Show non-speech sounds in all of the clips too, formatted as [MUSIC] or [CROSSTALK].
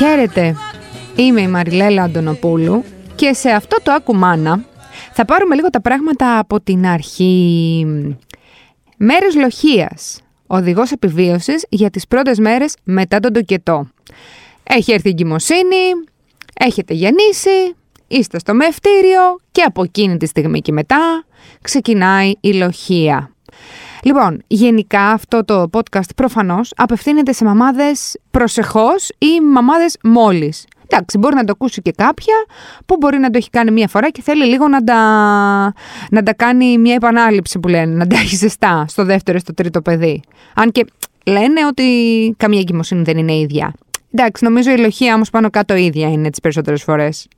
Χαίρετε, είμαι η Μαριλέλα Αντωνοπούλου και σε αυτό το Ακουμάνα θα πάρουμε λίγο τα πράγματα από την αρχή. Μέρες λοχίας, οδηγός επιβίωσης για τις πρώτες μέρες μετά τον τοκετό. Έχει έρθει η εγκυμοσύνη, έχετε γεννήσει, είστε στο μευτήριο και από εκείνη τη στιγμή και μετά ξεκινάει η λοχεία. Λοιπόν, γενικά αυτό το podcast προφανώς απευθύνεται σε μαμάδες προσεχώς ή μαμάδες μόλις. Εντάξει, μπορεί να το ακούσει και κάποια που μπορεί να το έχει κάνει μία φορά και θέλει λίγο να τα, να τα κάνει μια επανάληψη που λένε, να τα έχει ζεστά στο δεύτερο ή στο τρίτο παιδί. Αν και λένε ότι καμία εγκυμοσύνη δεν είναι ίδια. Εντάξει, νομίζω η λοχεία όμως πάνω κάτω ίδια είναι τις περισσότερες φορές.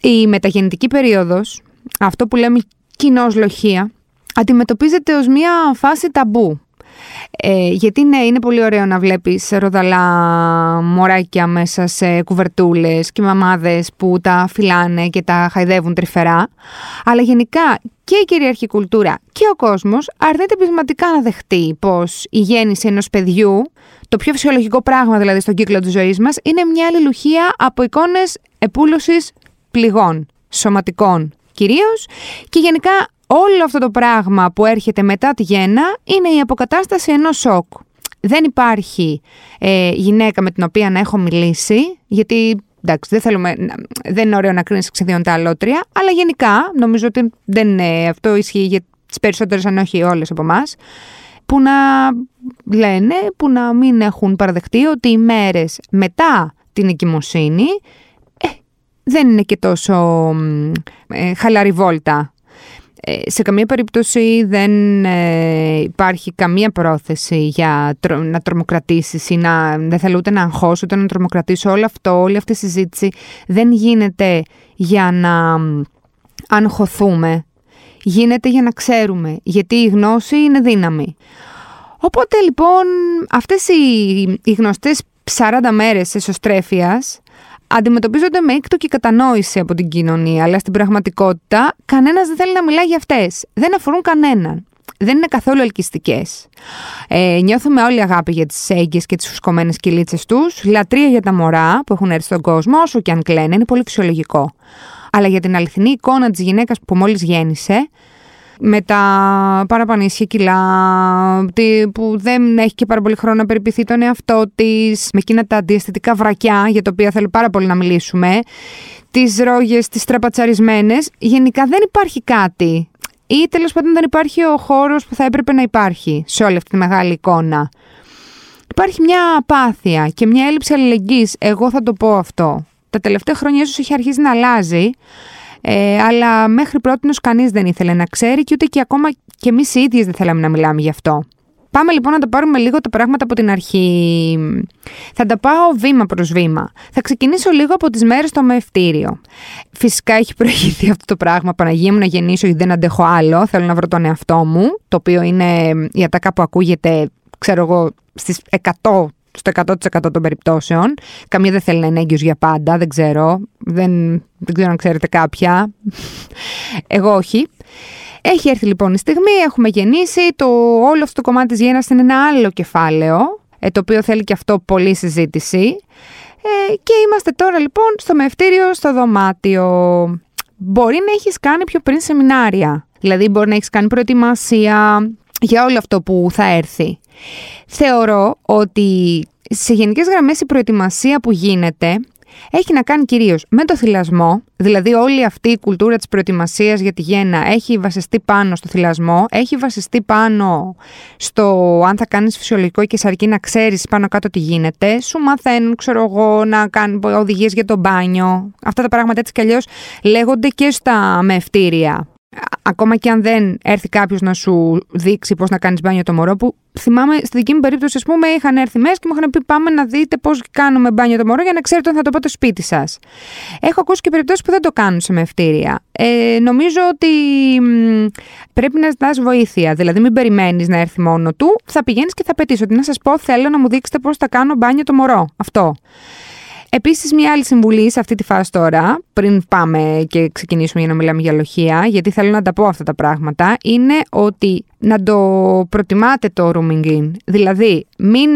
Η μεταγεννητική περίοδος, αυτό που λέμε κοινό λοχεία, αντιμετωπίζεται ως μια φάση ταμπού. Ε, γιατί ναι, είναι πολύ ωραίο να βλέπεις ροδαλά μωράκια μέσα σε κουβερτούλες και μαμάδες που τα φυλάνε και τα χαϊδεύουν τρυφερά. Αλλά γενικά και η κυριαρχή κουλτούρα και ο κόσμος αρνείται πεισματικά να δεχτεί πως η γέννηση ενός παιδιού, το πιο φυσιολογικό πράγμα δηλαδή στον κύκλο της ζωής μας, είναι μια αλληλουχία από εικόνες επούλωσης πληγών, σωματικών κυρίως και γενικά όλο αυτό το πράγμα που έρχεται μετά τη γέννα είναι η αποκατάσταση ενός σοκ. Δεν υπάρχει ε, γυναίκα με την οποία να έχω μιλήσει, γιατί εντάξει, δεν, θέλουμε, δεν είναι ωραίο να κρίνεις ξεδίων τα αλότρια, αλλά γενικά νομίζω ότι δεν είναι, αυτό ισχύει για τις περισσότερες αν όχι όλες από εμάς, που να λένε, που να μην έχουν παραδεχτεί ότι οι μέρες μετά την εγκυμοσύνη ε, δεν είναι και τόσο ε, χαλαρή βόλτα ε, σε καμία περίπτωση δεν ε, υπάρχει καμία πρόθεση για να τρομοκρατήσεις ή να, δεν θέλω ούτε να αγχώσω ούτε να τρομοκρατήσω. Όλο αυτό, όλη αυτή η συζήτηση δεν γίνεται για να αγχωθούμε. Γίνεται για να ξέρουμε, γιατί η γνώση είναι δύναμη. Οπότε λοιπόν αυτές οι, οι γνωστές 40 μέρες εσωστρέφειας αντιμετωπίζονται με έκτοκη κατανόηση από την κοινωνία, αλλά στην πραγματικότητα κανένας δεν θέλει να μιλάει για αυτές. Δεν αφορούν κανέναν. Δεν είναι καθόλου ελκυστικές. Ε, νιώθουμε όλη αγάπη για τις έγκυες και τις φουσκωμένες κυλίτσες τους, λατρεία για τα μωρά που έχουν έρθει στον κόσμο, όσο και αν κλαίνε, είναι πολύ φυσιολογικό. Αλλά για την αληθινή εικόνα της γυναίκας που μόλις γέννησε, με τα παραπανίσια κιλά, που δεν έχει και πάρα πολύ χρόνο να περιποιηθεί τον εαυτό της, με εκείνα τα αντιαισθητικά βρακιά, για τα οποία θέλω πάρα πολύ να μιλήσουμε, τις ρόγες, τις τραπατσαρισμένες. Γενικά δεν υπάρχει κάτι. Ή τέλος πάντων δεν υπάρχει ο χώρος που θα έπρεπε να υπάρχει σε όλη αυτή τη μεγάλη εικόνα. Υπάρχει μια απάθεια και μια έλλειψη αλληλεγγύης, εγώ θα το πω αυτό. Τα τελευταία χρόνια ίσως έχει αρχίσει να αλλάζει, ε, αλλά μέχρι πρώτη κανείς δεν ήθελε να ξέρει και ούτε και ακόμα και εμείς οι ίδιες δεν θέλαμε να μιλάμε γι' αυτό. Πάμε λοιπόν να τα πάρουμε λίγο τα πράγματα από την αρχή. Θα τα πάω βήμα προς βήμα. Θα ξεκινήσω λίγο από τις μέρες στο μευτήριο. Φυσικά έχει προηγηθεί αυτό το πράγμα. Παναγία μου να γεννήσω γιατί δεν αντέχω άλλο. Θέλω να βρω τον εαυτό μου. Το οποίο είναι η ατάκα που ακούγεται, ξέρω εγώ, στις 100 στο 100% των περιπτώσεων. Καμία δεν θέλει να είναι έγκυος για πάντα, δεν ξέρω. Δεν, δεν ξέρω αν ξέρετε κάποια. Εγώ όχι. Έχει έρθει λοιπόν η στιγμή, έχουμε γεννήσει. Το, όλο αυτό το κομμάτι της γέννας είναι ένα άλλο κεφάλαιο, ε, το οποίο θέλει και αυτό πολλή συζήτηση. Ε, και είμαστε τώρα λοιπόν στο μευτήριο, στο δωμάτιο. Μπορεί να έχεις κάνει πιο πριν σεμινάρια. Δηλαδή μπορεί να έχεις κάνει προετοιμασία για όλο αυτό που θα έρθει. Θεωρώ ότι σε γενικές γραμμές η προετοιμασία που γίνεται έχει να κάνει κυρίως με το θυλασμό, δηλαδή όλη αυτή η κουλτούρα της προετοιμασίας για τη γέννα έχει βασιστεί πάνω στο θυλασμό, έχει βασιστεί πάνω στο αν θα κάνεις φυσιολογικό και σε αρκεί να ξέρεις πάνω κάτω τι γίνεται, σου μαθαίνουν, ξέρω εγώ, να κάνουν οδηγίες για το μπάνιο, αυτά τα πράγματα έτσι κι αλλιώς λέγονται και στα μευτήρια ακόμα και αν δεν έρθει κάποιος να σου δείξει πώς να κάνεις μπάνιο το μωρό, που θυμάμαι στη δική μου περίπτωση, ας πούμε, είχαν έρθει μέσα και μου είχαν πει: Πάμε να δείτε πώς κάνουμε μπάνιο το μωρό για να ξέρετε αν θα το πάτε στο σπίτι σας. Έχω ακούσει και περιπτώσεις που δεν το κάνουν σε μευτήρια. Ε, νομίζω ότι πρέπει να ζητάς βοήθεια. Δηλαδή, μην περιμένεις να έρθει μόνο του, θα πηγαίνεις και θα πετύσει ότι να σας πω: Θέλω να μου δείξετε πώς θα κάνω μπάνιο το μωρό. Αυτό. Επίσης, μια άλλη συμβουλή σε αυτή τη φάση τώρα, πριν πάμε και ξεκινήσουμε για να μιλάμε για λοχεία, γιατί θέλω να τα πω αυτά τα πράγματα, είναι ότι να το προτιμάτε το rooming in. Δηλαδή, μην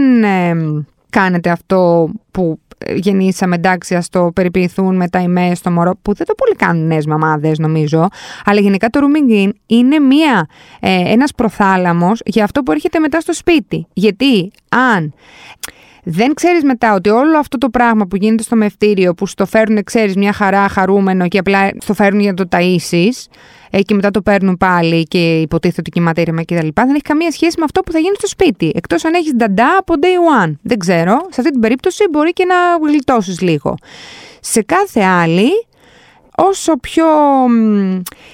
κάνετε αυτό που γεννήσαμε, εντάξει, ας το περιποιηθούν με τα ημέ στο μωρό, που δεν το πολύ κάνουν νέες μαμάδες, νομίζω. Αλλά γενικά το rooming in είναι μία, ε, ένας προθάλαμος για αυτό που έρχεται μετά στο σπίτι. Γιατί αν δεν ξέρεις μετά ότι όλο αυτό το πράγμα που γίνεται στο μευτήριο, που στο φέρνουν, ξέρεις, μια χαρά χαρούμενο και απλά στο φέρνουν για να το ταΐσεις ε, και μετά το παίρνουν πάλι και υποτίθεται ότι κοιμάται ήρεμα κτλ. Δεν έχει καμία σχέση με αυτό που θα γίνει στο σπίτι. Εκτός αν έχεις νταντά από day one. Δεν ξέρω. Σε αυτή την περίπτωση μπορεί και να γλιτώσεις λίγο. Σε κάθε άλλη, όσο πιο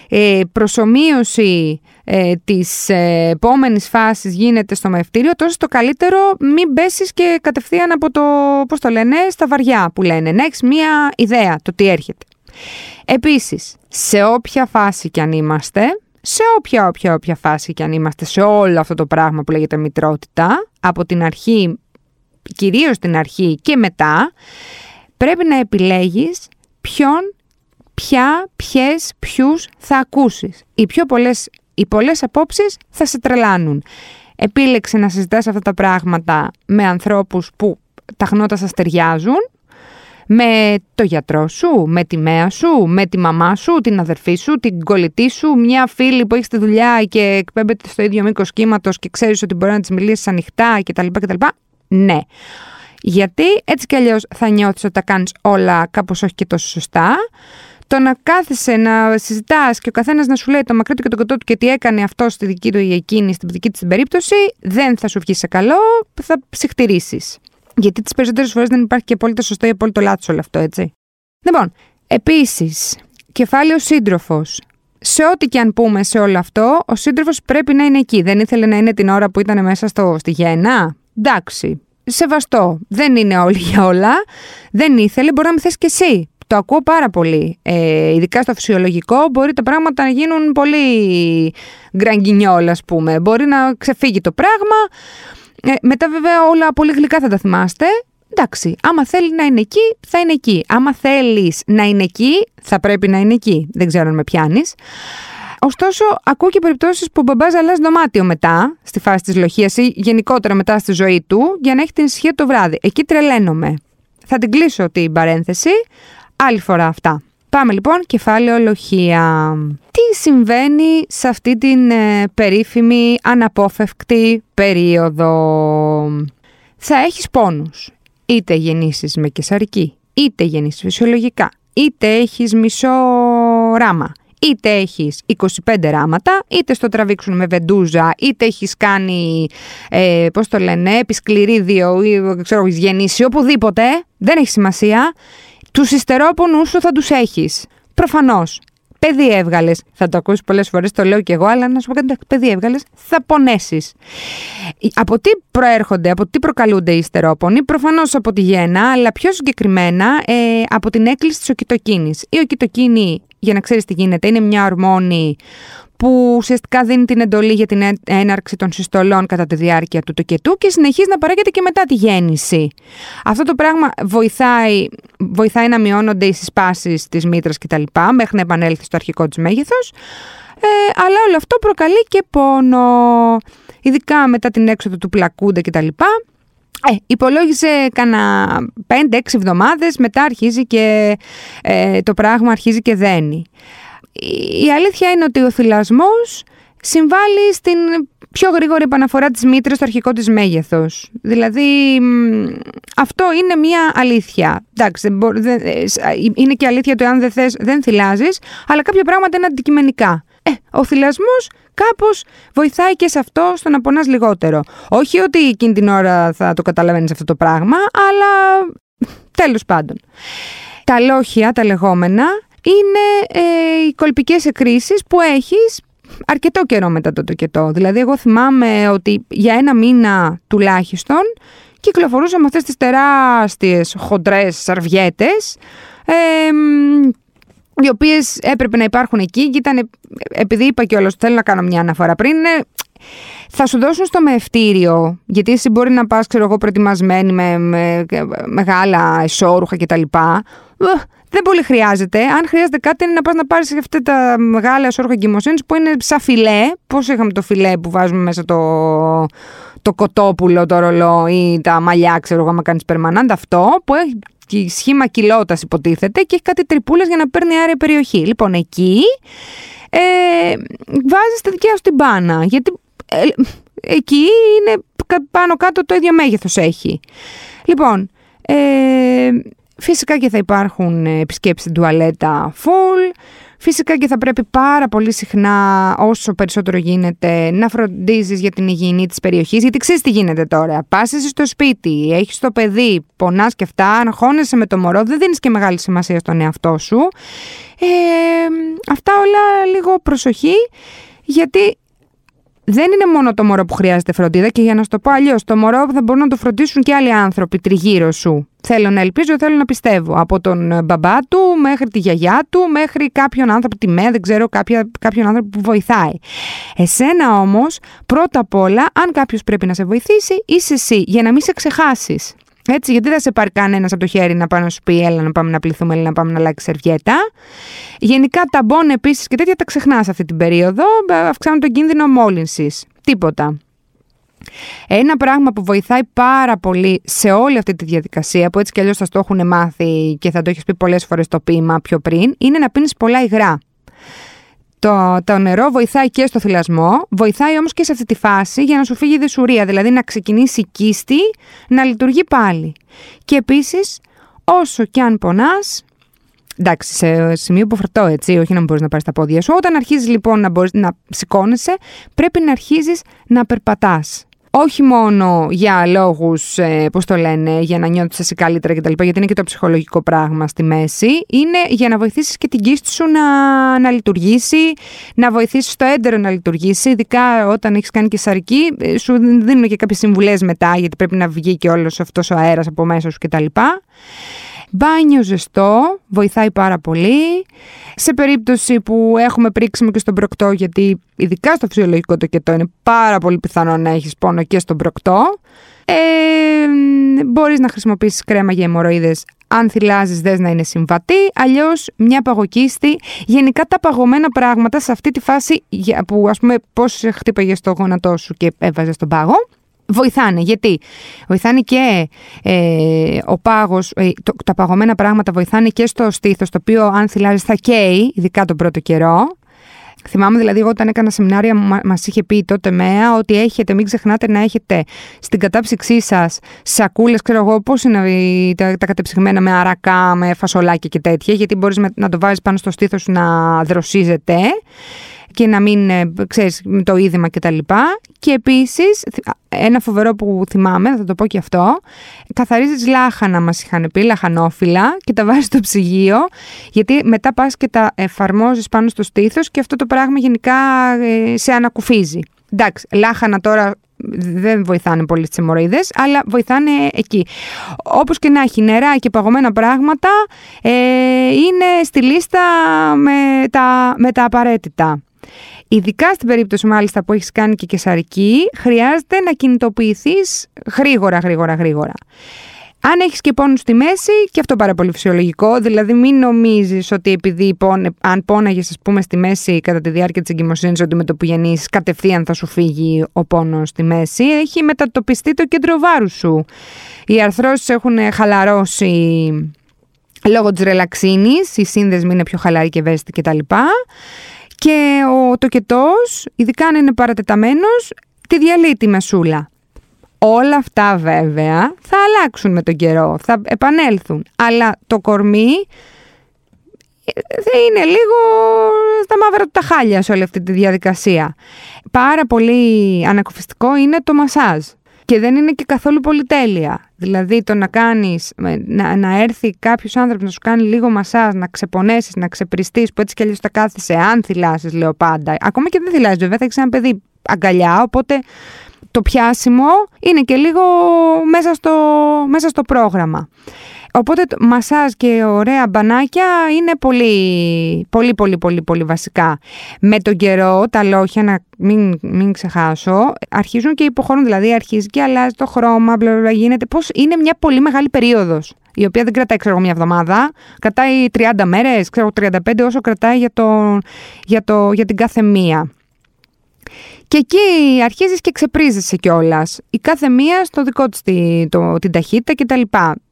ε, προσωμείωση ε, της ε, επόμενης φάσης γίνεται στο μευτήριο, τόσο το καλύτερο μην πέσεις και κατευθείαν από το, πώς το λένε, στα βαριά που λένε. Να έχεις μία ιδέα το τι έρχεται. Επίσης, σε όποια φάση κι αν είμαστε, σε όποια όποια όποια φάση κι αν είμαστε, σε όλο αυτό το πράγμα που λέγεται μητρότητα, από την αρχή, κυρίως την αρχή και μετά, πρέπει να επιλέγεις ποιον ποια, ποιες, ποιους θα ακούσεις. Οι πιο πολλές, οι πολλές απόψεις θα σε τρελάνουν. Επίλεξε να συζητάς αυτά τα πράγματα με ανθρώπους που τα χνότα σας ταιριάζουν, με το γιατρό σου, με τη μέα σου, με τη μαμά σου, την αδερφή σου, την κολλητή σου, μια φίλη που έχεις τη δουλειά και εκπέμπεται στο ίδιο μήκος κύματος και ξέρεις ότι μπορεί να της μιλήσεις ανοιχτά κτλ. κτλ. Ναι. Γιατί έτσι κι αλλιώς θα νιώθεις ότι τα κάνεις όλα κάπως όχι και τόσο σωστά το να κάθεσαι να συζητάς και ο καθένας να σου λέει το μακρύ του και το κοντό του και τι έκανε αυτός στη δική του ή εκείνη, στην δική της περίπτωση, δεν θα σου βγει σε καλό, θα ψυχτηρήσει. Γιατί τις περισσότερες φορές δεν υπάρχει και απόλυτα σωστό ή απόλυτο λάθος όλο αυτό, έτσι. Λοιπόν, επίσης, κεφάλαιο σύντροφος. Σε ό,τι και αν πούμε σε όλο αυτό, ο σύντροφος πρέπει να είναι εκεί. Δεν ήθελε να είναι την ώρα που ήταν μέσα στο, στη γέννα. Εντάξει, σεβαστό. Δεν είναι όλοι για όλα. Δεν ήθελε, μπορεί να μην θες και εσύ το ακούω πάρα πολύ. Ε, ειδικά στο φυσιολογικό μπορεί τα πράγματα να γίνουν πολύ γκραγκινιόλ, ας πούμε. Μπορεί να ξεφύγει το πράγμα. Ε, μετά βέβαια όλα πολύ γλυκά θα τα θυμάστε. Εντάξει, άμα θέλει να είναι εκεί, θα είναι εκεί. Άμα θέλεις να είναι εκεί, θα πρέπει να είναι εκεί. Δεν ξέρω αν με πιάνεις. Ωστόσο, ακούω και περιπτώσεις που ο μπαμπάς αλλάζει δωμάτιο μετά, στη φάση της λοχεία ή γενικότερα μετά στη ζωή του, για να έχει την ησυχία το βράδυ. Εκεί τρελαίνομαι. Θα την κλείσω την παρένθεση. Άλλη φορά αυτά. Πάμε λοιπόν, κεφάλαιο λοχεία. Τι συμβαίνει σε αυτή την ε, περίφημη αναπόφευκτη περίοδο; Θα έχεις πόνους. Είτε γεννήσεις με κεσαρική, είτε γεννήσεις φυσιολογικά, είτε έχεις μισό ράμα, είτε έχεις 25 ράματα, είτε στο τραβήξουν με βεντούζα, είτε έχεις κάνει, ε, πώς το λένε, επισκληρίδιο ή ξέρω, έχεις γεννήσει οπουδήποτε, δεν έχει σημασία. Τους υστερόπονου σου θα τους έχεις. Προφανώς. Παιδί έβγαλες. Θα το ακούσεις πολλές φορές, το λέω κι εγώ, αλλά να σου πω κάτι. Παιδί έβγαλες, θα πονέσεις. Από τι προέρχονται, από τι προκαλούνται οι υστερόπονοι, προφανώς από τη γέννα, αλλά πιο συγκεκριμένα ε, από την έκκληση της οκυτοκίνης. Η οκυτοκίνη, για να ξέρεις τι γίνεται, είναι μια ορμόνη που ουσιαστικά δίνει την εντολή για την έναρξη των συστολών κατά τη διάρκεια του τοκετού και συνεχίζει να παράγεται και μετά τη γέννηση. Αυτό το πράγμα βοηθάει, βοηθάει να μειώνονται οι συσπάσεις της μήτρας κτλ. μέχρι να επανέλθει στο αρχικό της μέγεθος. Ε, αλλά όλο αυτό προκαλεί και πόνο, ειδικά μετά την έξοδο του πλακούντα κτλ. Ε, υπολόγισε κανένα 5-6 εβδομάδες, μετά αρχίζει και ε, το πράγμα αρχίζει και δένει η αλήθεια είναι ότι ο θυλασμός συμβάλλει στην πιο γρήγορη επαναφορά της μήτρας στο αρχικό της μέγεθος. Δηλαδή, αυτό είναι μια αλήθεια. Εντάξει, ε, είναι και αλήθεια ότι αν δεν θες, δεν θυλάζεις, αλλά κάποια πράγματα είναι αντικειμενικά. Ε, ο θυλασμός κάπως βοηθάει και σε αυτό στο να πονάς λιγότερο. Όχι ότι εκείνη την ώρα θα το καταλαβαίνεις αυτό το πράγμα, αλλά τέλος πάντων. Τα λόγια, τα λεγόμενα, είναι ε, οι κολπικές εκκρίσεις που έχεις αρκετό καιρό μετά το τοκετό. Δηλαδή εγώ θυμάμαι ότι για ένα μήνα τουλάχιστον κυκλοφορούσα με αυτές τις τεράστιες χοντρές σαρβιέτες ε, οι οποίες έπρεπε να υπάρχουν εκεί και ήταν, επειδή είπα κιόλας θέλω να κάνω μια αναφορά πριν, θα σου δώσουν στο μεευτήριο, γιατί εσύ μπορεί να πας, ξέρω εγώ, προετοιμασμένη με, με μεγάλα εσώρουχα κτλ. Δεν πολύ χρειάζεται. Αν χρειάζεται κάτι, είναι να πας να πάρεις αυτά τα μεγάλα σόρχα εγκυμοσύνης που είναι σαν φιλέ. Πώς είχαμε το φιλέ που βάζουμε μέσα το, το κοτόπουλο, το ρολό ή τα μαλλιά, ξέρω εγώ, άμα κάνεις περμανάντα. Αυτό που έχει σχήμα κοιλώτας υποτίθεται και έχει κάτι τρυπούλες για να παίρνει άρια περιοχή. Λοιπόν, εκεί ε, βάζεις τη δικιά σου την μπάνα, γιατί ε, εκεί είναι πάνω κάτω το ίδιο μέγεθος έχει. Λοιπόν, ε, φυσικά και θα υπάρχουν επισκέψεις στην τουαλέτα full, Φυσικά και θα πρέπει πάρα πολύ συχνά, όσο περισσότερο γίνεται, να φροντίζεις για την υγιεινή της περιοχής, γιατί ξέρεις τι γίνεται τώρα. Πας στο σπίτι, έχεις το παιδί, πονάς και αυτά, αγχώνεσαι με το μωρό, δεν δίνεις και μεγάλη σημασία στον εαυτό σου. Ε, αυτά όλα λίγο προσοχή, γιατί δεν είναι μόνο το μωρό που χρειάζεται φροντίδα και για να σου το πω αλλιώς, το μωρό θα μπορούν να το φροντίσουν και άλλοι άνθρωποι τριγύρω σου. Θέλω να ελπίζω, θέλω να πιστεύω. Από τον ε, μπαμπά του μέχρι τη γιαγιά του, μέχρι κάποιον άνθρωπο, τη ΜΕ, δεν ξέρω, κάποια, κάποιον άνθρωπο που βοηθάει. Εσένα όμως, πρώτα απ' όλα, αν κάποιος πρέπει να σε βοηθήσει, είσαι εσύ, για να μην σε ξεχάσεις. Έτσι, γιατί δεν σε πάρει κανένας από το χέρι να πάει να σου πει: Έλα να πάμε να πληθούμε, έλα να πάμε να αλλάξει σερβιέτα. Γενικά τα μπον επίσης και τέτοια τα ξεχνάς αυτή την περίοδο, αυξάνουν τον κίνδυνο μόλυνσης. Τίποτα. Ένα πράγμα που βοηθάει πάρα πολύ σε όλη αυτή τη διαδικασία, που έτσι κι αλλιώς θα το έχουν μάθει και θα το έχεις πει πολλές φορές το ποίημα πιο πριν, είναι να πίνεις πολλά υγρά. Το, το νερό βοηθάει και στο θυλασμό, βοηθάει όμως και σε αυτή τη φάση για να σου φύγει η δεσουρία, δηλαδή να ξεκινήσει η κίστη να λειτουργεί πάλι. Και επίσης, όσο και αν πονάς, εντάξει, σε σημείο που φορτώ έτσι, όχι να μπορείς να πάρεις τα πόδια σου, όταν αρχίζεις λοιπόν να, μπορείς, να σηκώνεσαι, πρέπει να αρχίζεις να περπατάς όχι μόνο για λόγους, ε, πώς το λένε, για να νιώθεις εσύ καλύτερα κτλ. Γιατί είναι και το ψυχολογικό πράγμα στη μέση. Είναι για να βοηθήσεις και την κίστη σου να, να λειτουργήσει, να βοηθήσεις το έντερο να λειτουργήσει. Ειδικά όταν έχεις κάνει και σαρική, ε, σου δίνουν και κάποιες συμβουλές μετά, γιατί πρέπει να βγει και όλος αυτός ο αέρας από μέσα σου κτλ. Μπάνιο ζεστό, βοηθάει πάρα πολύ. Σε περίπτωση που έχουμε πρίξιμο και στον προκτό, γιατί ειδικά στο φυσιολογικό το κετό είναι πάρα πολύ πιθανό να έχεις πόνο και στον προκτό, ε, μπορείς να χρησιμοποιήσεις κρέμα για αιμορροίδες αν θυλάζεις δες να είναι συμβατή, αλλιώς μια παγοκίστη. Γενικά τα παγωμένα πράγματα σε αυτή τη φάση που ας πούμε πώς χτύπαγες στο γόνατό σου και έβαζες στον πάγο, βοηθάνε. Γιατί; Βοηθάνε και ε, ο πάγος, ε, τα παγωμένα πράγματα βοηθάνε και στο στήθος, το οποίο αν θυλάζει θα καίει, ειδικά τον πρώτο καιρό. Θυμάμαι δηλαδή εγώ όταν έκανα σεμινάρια μα είχε πει τότε ΜΕΑ ότι έχετε, μην ξεχνάτε να έχετε στην κατάψυξή σας σακούλες, ξέρω εγώ πώς είναι τα, τα κατεψυγμένα με αρακά, με φασολάκια και τέτοια, γιατί μπορείς να το βάζεις πάνω στο στήθος να δροσίζεται και να μην, ε, ξέρεις, με το είδημα και τα λοιπά. Και επίσης, ένα φοβερό που θυμάμαι, θα το πω και αυτό, καθαρίζεις λάχανα μας είχαν πει, λαχανόφυλλα και τα βάζεις στο ψυγείο, γιατί μετά πας και τα εφαρμόζεις πάνω στο στήθος και αυτό το πράγμα γενικά ε, σε ανακουφίζει. Εντάξει, λάχανα τώρα δεν βοηθάνε πολύ στις αιμορροίδες, αλλά βοηθάνε εκεί. Όπως και να έχει νερά και παγωμένα πράγματα, ε, είναι στη λίστα με τα, με τα απαραίτητα. Ειδικά στην περίπτωση μάλιστα που έχεις κάνει και κεσαρική, χρειάζεται να κινητοποιηθείς γρήγορα, γρήγορα, γρήγορα. Αν έχεις και πόνους στη μέση, και αυτό πάρα πολύ φυσιολογικό, δηλαδή μην νομίζεις ότι επειδή πόνε, αν πόναγες ας πούμε στη μέση κατά τη διάρκεια της εγκυμοσύνης ότι με το που γεννήσεις κατευθείαν θα σου φύγει ο πόνος στη μέση, έχει μετατοπιστεί το κέντρο βάρους σου. Οι αρθρώσεις έχουν χαλαρώσει λόγω της ρελαξίνης, οι σύνδεσμοι είναι πιο χαλαροί και ευαίσθητοι κτλ. Και ο τοκετός, ειδικά αν είναι παρατεταμένος, τη διαλύει τη μεσούλα. Όλα αυτά βέβαια θα αλλάξουν με τον καιρό, θα επανέλθουν. Αλλά το κορμί θα είναι λίγο στα μαύρα του τα χάλια σε όλη αυτή τη διαδικασία. Πάρα πολύ ανακουφιστικό είναι το μασάζ και δεν είναι και καθόλου πολυτέλεια. Δηλαδή το να κάνεις, να, να έρθει κάποιος άνθρωπος να σου κάνει λίγο μασάζ, να ξεπονέσεις, να ξεπριστείς, που έτσι κι αλλιώς τα κάθεσαι, αν θυλάσεις λέω πάντα. Ακόμα και δεν θυλάζεις βέβαια, θα έχεις ένα παιδί αγκαλιά, οπότε το πιάσιμο είναι και λίγο μέσα στο, μέσα στο πρόγραμμα. Οπότε μασάζ και ωραία μπανάκια είναι πολύ, πολύ, πολύ, πολύ, πολύ βασικά. Με τον καιρό, τα λόγια, να μην, μην ξεχάσω, αρχίζουν και υποχωρούν, δηλαδή αρχίζει και αλλάζει το χρώμα, μπλα, μπλα, γίνεται, πώς είναι μια πολύ μεγάλη περίοδος η οποία δεν κρατάει ξέρω, μια εβδομάδα, κρατάει 30 μέρες, ξέρω, 35 όσο κρατάει για, το, για, το, για την κάθε μία. Και εκεί αρχίζεις και ξεπρίζεσαι κιόλας. Η κάθε μία στο δικό της τη, το, την ταχύτητα κτλ.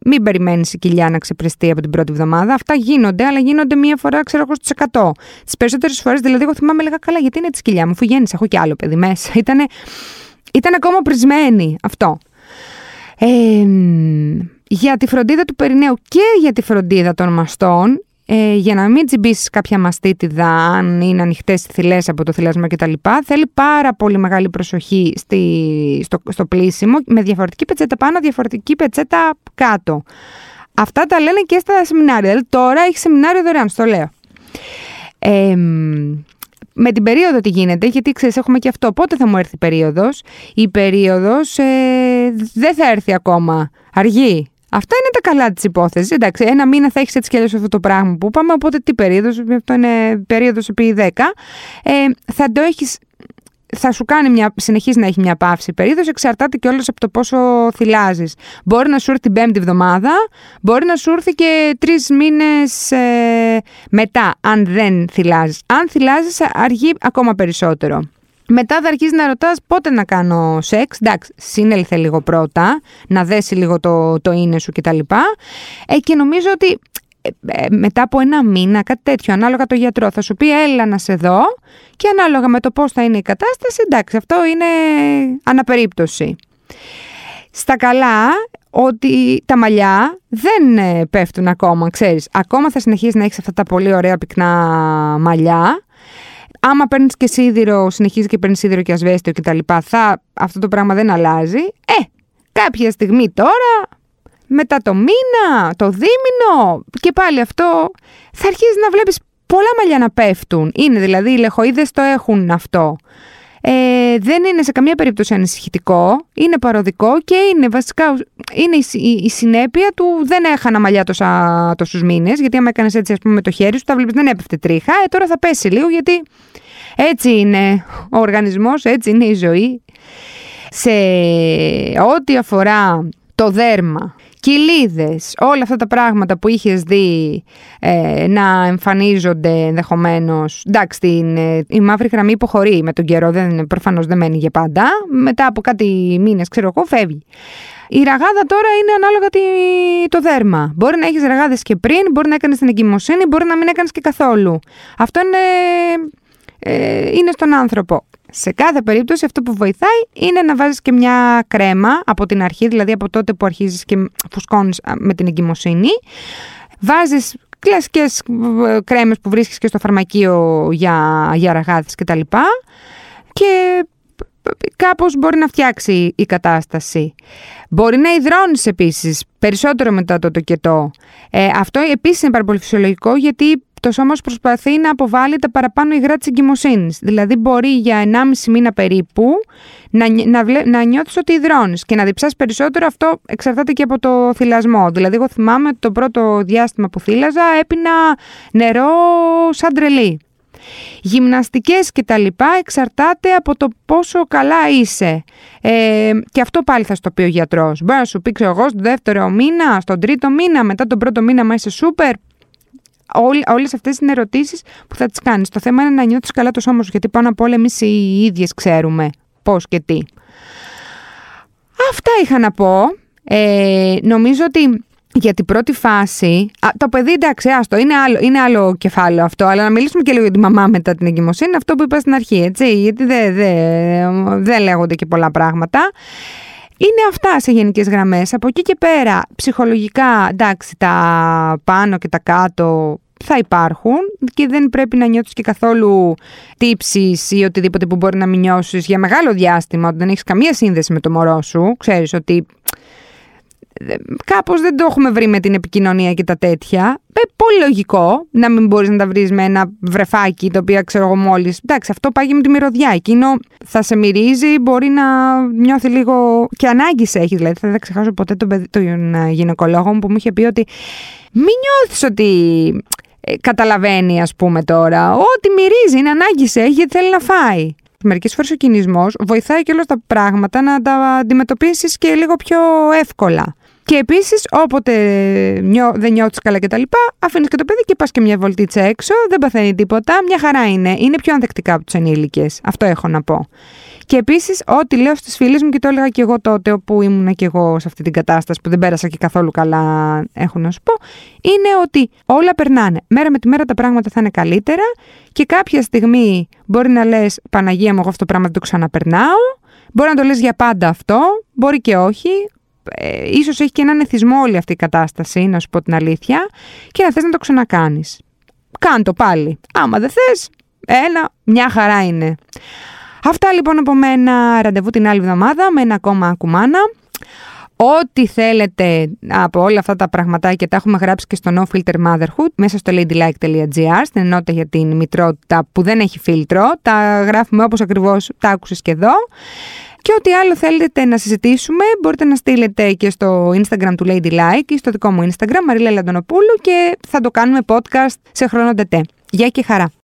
Μην περιμένεις η κοιλιά να ξεπριστεί από την πρώτη εβδομάδα. Αυτά γίνονται, αλλά γίνονται μία φορά, ξέρω εγώ, στις 100. Τις περισσότερες φορές, δηλαδή, εγώ θυμάμαι, έλεγα καλά, γιατί είναι της κοιλιά μου, αφού γέννησα, έχω κι άλλο παιδί μέσα. [LAUGHS] Ήτανε, ήταν ακόμα πρισμένη αυτό. Ε, για τη φροντίδα του περιναίου και για τη φροντίδα των μαστών, ε, για να μην τσιμπήσεις κάποια μαστίτιδα, αν είναι ανοιχτές οι θηλές από το θυλασμό κτλ., θέλει πάρα πολύ μεγάλη προσοχή στη, στο, στο πλήσιμο με διαφορετική πετσέτα πάνω, διαφορετική πετσέτα κάτω. Αυτά τα λένε και στα σεμινάρια. Δηλαδή τώρα έχει σεμινάριο δωρεάν, στο λέω. Ε, με την περίοδο τι γίνεται, γιατί ξέρεις έχουμε και αυτό, πότε θα μου έρθει η περίοδος. Η περίοδος ε, δεν θα έρθει ακόμα, αργεί. Αυτά είναι τα καλά της υπόθεσης. Εντάξει, ένα μήνα θα έχεις έτσι κι αλλιώς αυτό το πράγμα που είπαμε. Οπότε τι περίοδος, αυτό είναι περίοδος επί 10. Ε, θα το έχεις θα σου κάνει μια, συνεχίζει να έχει μια παύση περίοδος, εξαρτάται και όλο από το πόσο θυλάζεις. Μπορεί να σου έρθει την πέμπτη εβδομάδα, μπορεί να σου έρθει και τρεις μήνες ε, μετά, αν δεν θυλάζεις. Αν θυλάζεις, αργεί ακόμα περισσότερο. Μετά θα αρχίσεις να ρωτάς πότε να κάνω σεξ. Εντάξει, συνέλθε λίγο πρώτα, να δέσει λίγο το, το είναι σου κτλ. Ε, και νομίζω ότι ε, ε, μετά από ένα μήνα, κάτι τέτοιο, ανάλογα το γιατρό, θα σου πει έλα να σε δω και ανάλογα με το πώς θα είναι η κατάσταση, εντάξει, αυτό είναι αναπερίπτωση. Στα καλά, ότι τα μαλλιά δεν ε, πέφτουν ακόμα, ξέρεις. Ακόμα θα συνεχίσεις να έχεις αυτά τα πολύ ωραία πυκνά μαλλιά. Άμα παίρνεις και σίδηρο, συνεχίζεις και παίρνεις σίδηρο και ασβέστιο κτλ. Θα, αυτό το πράγμα δεν αλλάζει. Ε, κάποια στιγμή τώρα μετά το μήνα, το δίμηνο και πάλι αυτό θα αρχίσει να βλέπεις πολλά μαλλιά να πέφτουν. Είναι δηλαδή οι λεχοείδες το έχουν αυτό. Ε, δεν είναι σε καμία περίπτωση ανησυχητικό, είναι παροδικό και είναι βασικά είναι η, συνέπεια του δεν έχανα μαλλιά τόσα, τόσους μήνες, γιατί άμα έκανες έτσι ας πούμε με το χέρι σου, τα βλέπεις δεν έπεφτε τρίχα, ε, τώρα θα πέσει λίγο γιατί έτσι είναι ο οργανισμός, έτσι είναι η ζωή. Σε ό,τι αφορά το δέρμα κοιλίδες, όλα αυτά τα πράγματα που είχες δει ε, να εμφανίζονται ενδεχομένως. Εντάξει, την, ε, η μαύρη γραμμή υποχωρεί με τον καιρό, δεν, προφανώς δεν μένει για πάντα. Μετά από κάτι μήνες, ξέρω εγώ, φεύγει. Η ραγάδα τώρα είναι ανάλογα το δέρμα. Μπορεί να έχεις ραγάδες και πριν, μπορεί να έκανες την εγκυμοσύνη, μπορεί να μην έκανες και καθόλου. Αυτό είναι, ε, είναι στον άνθρωπο. Σε κάθε περίπτωση αυτό που βοηθάει είναι να βάζεις και μια κρέμα από την αρχή, δηλαδή από τότε που αρχίζεις και φουσκώνεις με την εγκυμοσύνη. Βάζεις κλασικές ε, κρέμες που βρίσκεις και στο φαρμακείο για, για ραγάδες κτλ. Και, και κάπως μπορεί να φτιάξει η κατάσταση. Μπορεί να υδρώνεις επίσης περισσότερο μετά το τοκετό. Ε, αυτό επίσης είναι πάρα πολύ φυσιολογικό γιατί το σώμα σου προσπαθεί να αποβάλει τα παραπάνω υγρά της εγκυμοσύνης. Δηλαδή, μπορεί για 1,5 μήνα περίπου να, να, να νιώθεις ότι υδρώνεις και να διψάς περισσότερο. Αυτό εξαρτάται και από το θυλασμό. Δηλαδή, εγώ θυμάμαι ότι το πρώτο διάστημα που θύλαζα έπινα νερό σαν τρελή. Γυμναστικές και τα λοιπά εξαρτάται από το πόσο καλά είσαι. Ε, και αυτό πάλι θα στο πει ο γιατρός. Μπορεί να σου πει ξέρω εγώ στον δεύτερο μήνα, στον τρίτο μήνα, μετά τον πρώτο μήνα μα είσαι σούπερ όλες αυτές είναι ερωτήσεις που θα τις κάνεις. Το θέμα είναι να νιώθεις καλά το σώμα σου, γιατί πάνω απ' όλα εμείς οι ίδιες ξέρουμε πώς και τι. Αυτά είχα να πω. Ε, νομίζω ότι για την πρώτη φάση. Α, το παιδί εντάξει, άστο, είναι άλλο, είναι άλλο κεφάλαιο αυτό, αλλά να μιλήσουμε και λίγο για τη μαμά μετά την εγκυμοσύνη, αυτό που είπα στην αρχή, έτσι, γιατί δεν δε, δε λέγονται και πολλά πράγματα. Είναι αυτά σε γενικές γραμμές. Από εκεί και πέρα, ψυχολογικά, εντάξει, τα πάνω και τα κάτω θα υπάρχουν και δεν πρέπει να νιώθεις και καθόλου τύψεις ή οτιδήποτε που μπορεί να μην νιώσεις για μεγάλο διάστημα όταν δεν έχεις καμία σύνδεση με το μωρό σου. Ξέρεις ότι κάπως δεν το έχουμε βρει με την επικοινωνία και τα τέτοια. Ε, πολύ λογικό να μην μπορείς να τα βρεις με ένα βρεφάκι το οποίο ξέρω εγώ μόλις. Εντάξει, αυτό πάει με τη μυρωδιά. Εκείνο θα σε μυρίζει, μπορεί να νιώθει λίγο και ανάγκη σε έχει. Δηλαδή, θα δεν ξεχάσω ποτέ τον, τον ε, γυναικολόγο μου που μου είχε πει ότι μην νιώθεις ότι ε, καταλαβαίνει ας πούμε τώρα ότι μυρίζει, είναι ανάγκη σε έχει γιατί θέλει να φάει. Μερικές φορές ο κινησμός βοηθάει και όλα τα πράγματα να τα αντιμετωπίσεις και λίγο πιο εύκολα. Και επίσης, όποτε νιώ, δεν νιώθεις καλά κτλ., αφήνεις και το παιδί και πας και μια βολτίτσα έξω, δεν παθαίνει τίποτα. Μια χαρά είναι. Είναι πιο ανθεκτικά από του ενήλικες. Αυτό έχω να πω. Και επίσης, ό,τι λέω στις φίλες μου και το έλεγα και εγώ τότε, όπου ήμουν και εγώ σε αυτή την κατάσταση που δεν πέρασα και καθόλου καλά, έχω να σου πω, είναι ότι όλα περνάνε. Μέρα με τη μέρα τα πράγματα θα είναι καλύτερα και κάποια στιγμή μπορεί να λες: Παναγία μου, εγώ αυτό το πράγμα δεν το ξαναπερνάω. Μπορεί να το λες για πάντα αυτό, μπορεί και όχι. Ε, ίσως έχει και έναν εθισμό όλη αυτή η κατάσταση, να σου πω την αλήθεια, και να θες να το ξανακάνεις. Κάν το πάλι. Άμα δεν θες, ένα, μια χαρά είναι. Αυτά λοιπόν από μένα, ραντεβού την άλλη εβδομάδα με ένα ακόμα ακουμάνα. Ό,τι θέλετε από όλα αυτά τα πραγματάκια τα έχουμε γράψει και στο No Filter Motherhood μέσα στο ladylike.gr στην ενότητα για την μητρότητα που δεν έχει φίλτρο. Τα γράφουμε όπως ακριβώς τα άκουσες και εδώ. Και ό,τι άλλο θέλετε να συζητήσουμε μπορείτε να στείλετε και στο Instagram του Ladylike ή στο δικό μου Instagram Μαρίλα Λαντονοπούλου και θα το κάνουμε podcast σε χρόνο τετέ. Γεια και χαρά!